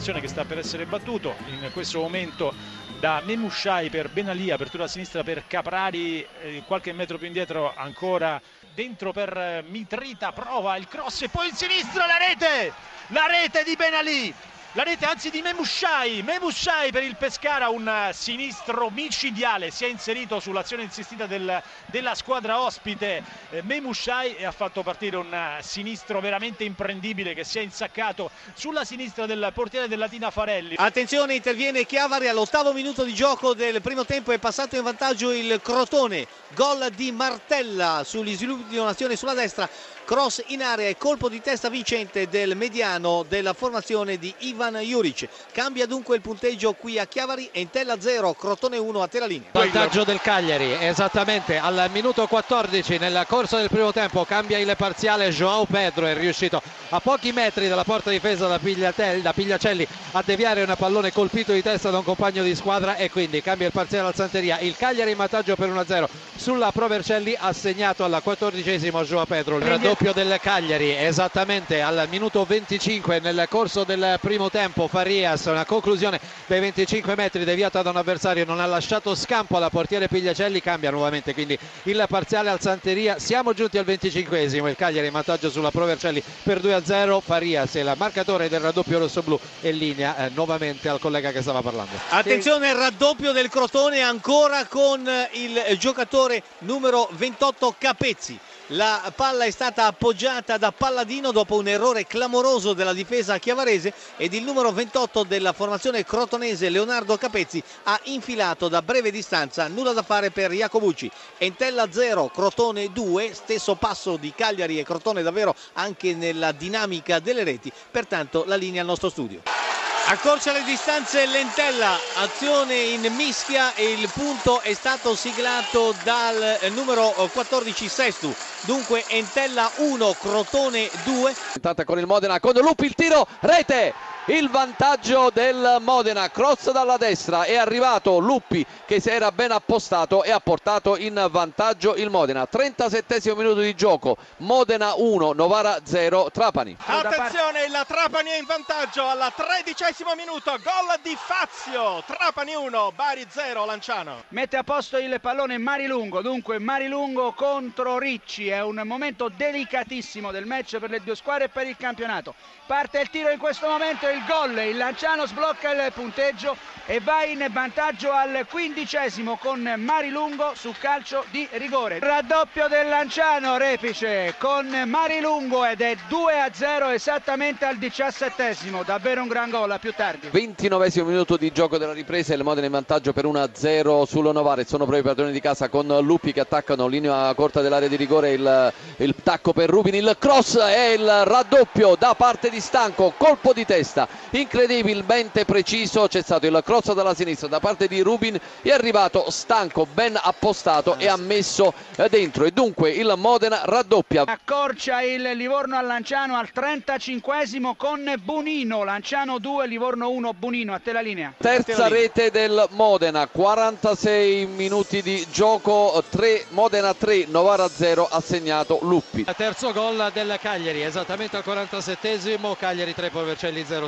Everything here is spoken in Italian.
sta per essere battuto. In questo momento da Memushai per Benali, apertura a sinistra per Caprari, eh, qualche metro più indietro ancora dentro per eh, Mitrita, prova il cross e poi il sinistro, la rete, la rete di Benali, la rete anzi di Memushai, Memushai per il Pescara, un eh, sinistro micidiale, si è inserito sull'azione insistita del, della squadra ospite. Eh, Memushai e ha fatto partire un eh, sinistro veramente imprendibile che si è insaccato sulla sinistra del portiere del Latina Farelli. Attenzione, interviene Chiavari all'ottavo minuto di gioco del primo tempo, è passato in vantaggio il Crotone, gol di Martella sugli sviluppi di un'azione sulla destra, cross in area e colpo di testa vincente del mediano della formazione di Ivan Juric. Cambia dunque il punteggio qui a Chiavari, Entella 0, Crotone 1 a terra linea. Vantaggio del Cagliari, esattamente al minuto 14 nel corso del primo tempo cambia il parziale, Joao Pedro è riuscito a pochi metri dalla porta difesa da, Pigliatelli, da Pigliacelli a deviare un pallone colpito di testa da un compagno di squadra e quindi cambia il parziale al Santeria. Il Cagliari in vantaggio per 1-0 sulla Provercelli assegnato al 14 Joao Pedro. Il raddoppio del Cagliari esattamente al minuto 25 nel corso del primo tempo. Farias una conclusione dei 25 metri deviata da un avversario non ha lasciato scampo alla portiere Pigliacelli cambia nuovamente quindi il parziale al Santeria. Siamo giunti al 25esimo il Cagliari in vantaggio sulla Provercelli per 2-0 Farias il marcatore del raddoppio rosso-blu e linea eh, nuovamente al collega che stava parlando. Attenzione il raddoppio del Crotone ancora con il giocatore numero 28 Capezzi la palla è stata appoggiata da Palladino dopo un errore clamoroso della difesa chiavarese ed il numero 28 della formazione crotonese Leonardo Capezzi ha infilato da breve distanza, nulla da fare per Jacobucci. Entella 0, Crotone 2, stesso passo di Cagliari e Crotone davvero anche nella dinamica delle reti, pertanto la linea al nostro studio. Accorcia le distanze Lentella, azione in mischia e il punto è stato siglato dal numero 14 Sestu. Dunque Entella 1, Crotone 2. Intanto con il Modena, con Lupi il tiro, rete! Il vantaggio del Modena, cross dalla destra, è arrivato Luppi che si era ben appostato e ha portato in vantaggio il Modena. 37 minuto di gioco, Modena 1, Novara 0, Trapani. Attenzione, la Trapani è in vantaggio al tredicesimo minuto, gol di Fazio, Trapani 1, Bari 0, Lanciano. Mette a posto il pallone Marilungo, dunque Marilungo contro Ricci, è un momento delicatissimo del match per le due squadre e per il campionato. Parte il tiro in questo momento, il gol, il Lanciano sblocca il punteggio e va in vantaggio al quindicesimo con Marilungo su calcio di rigore. Raddoppio del Lanciano, Repice con Marilungo ed è 2 a 0 esattamente al diciassettesimo, davvero un gran gol a più tardi. 29 minuto di gioco della ripresa, il Modena in vantaggio per 1 a 0 sullo Novare, sono proprio i padroni di casa con Lupi che attaccano linea corta dell'area di rigore, il, il tacco per Rubin, il cross e il raddoppio da parte di Stanco, colpo di testa incredibilmente preciso, c'è stato il cross dalla sinistra da parte di Rubin, è arrivato Stanco ben appostato e ha messo dentro e dunque il Modena raddoppia. Accorcia il Livorno al Lanciano al 35esimo con Bunino, Lanciano 2, Livorno 1, Bunino, a te la linea. Terza rete del Modena, 46 minuti di gioco, 3 Modena 3, Novara 0, assegnato Luppi. Terzo gol del Cagliari, esattamente al 47esimo, Cagliari 3, Povercelli 0.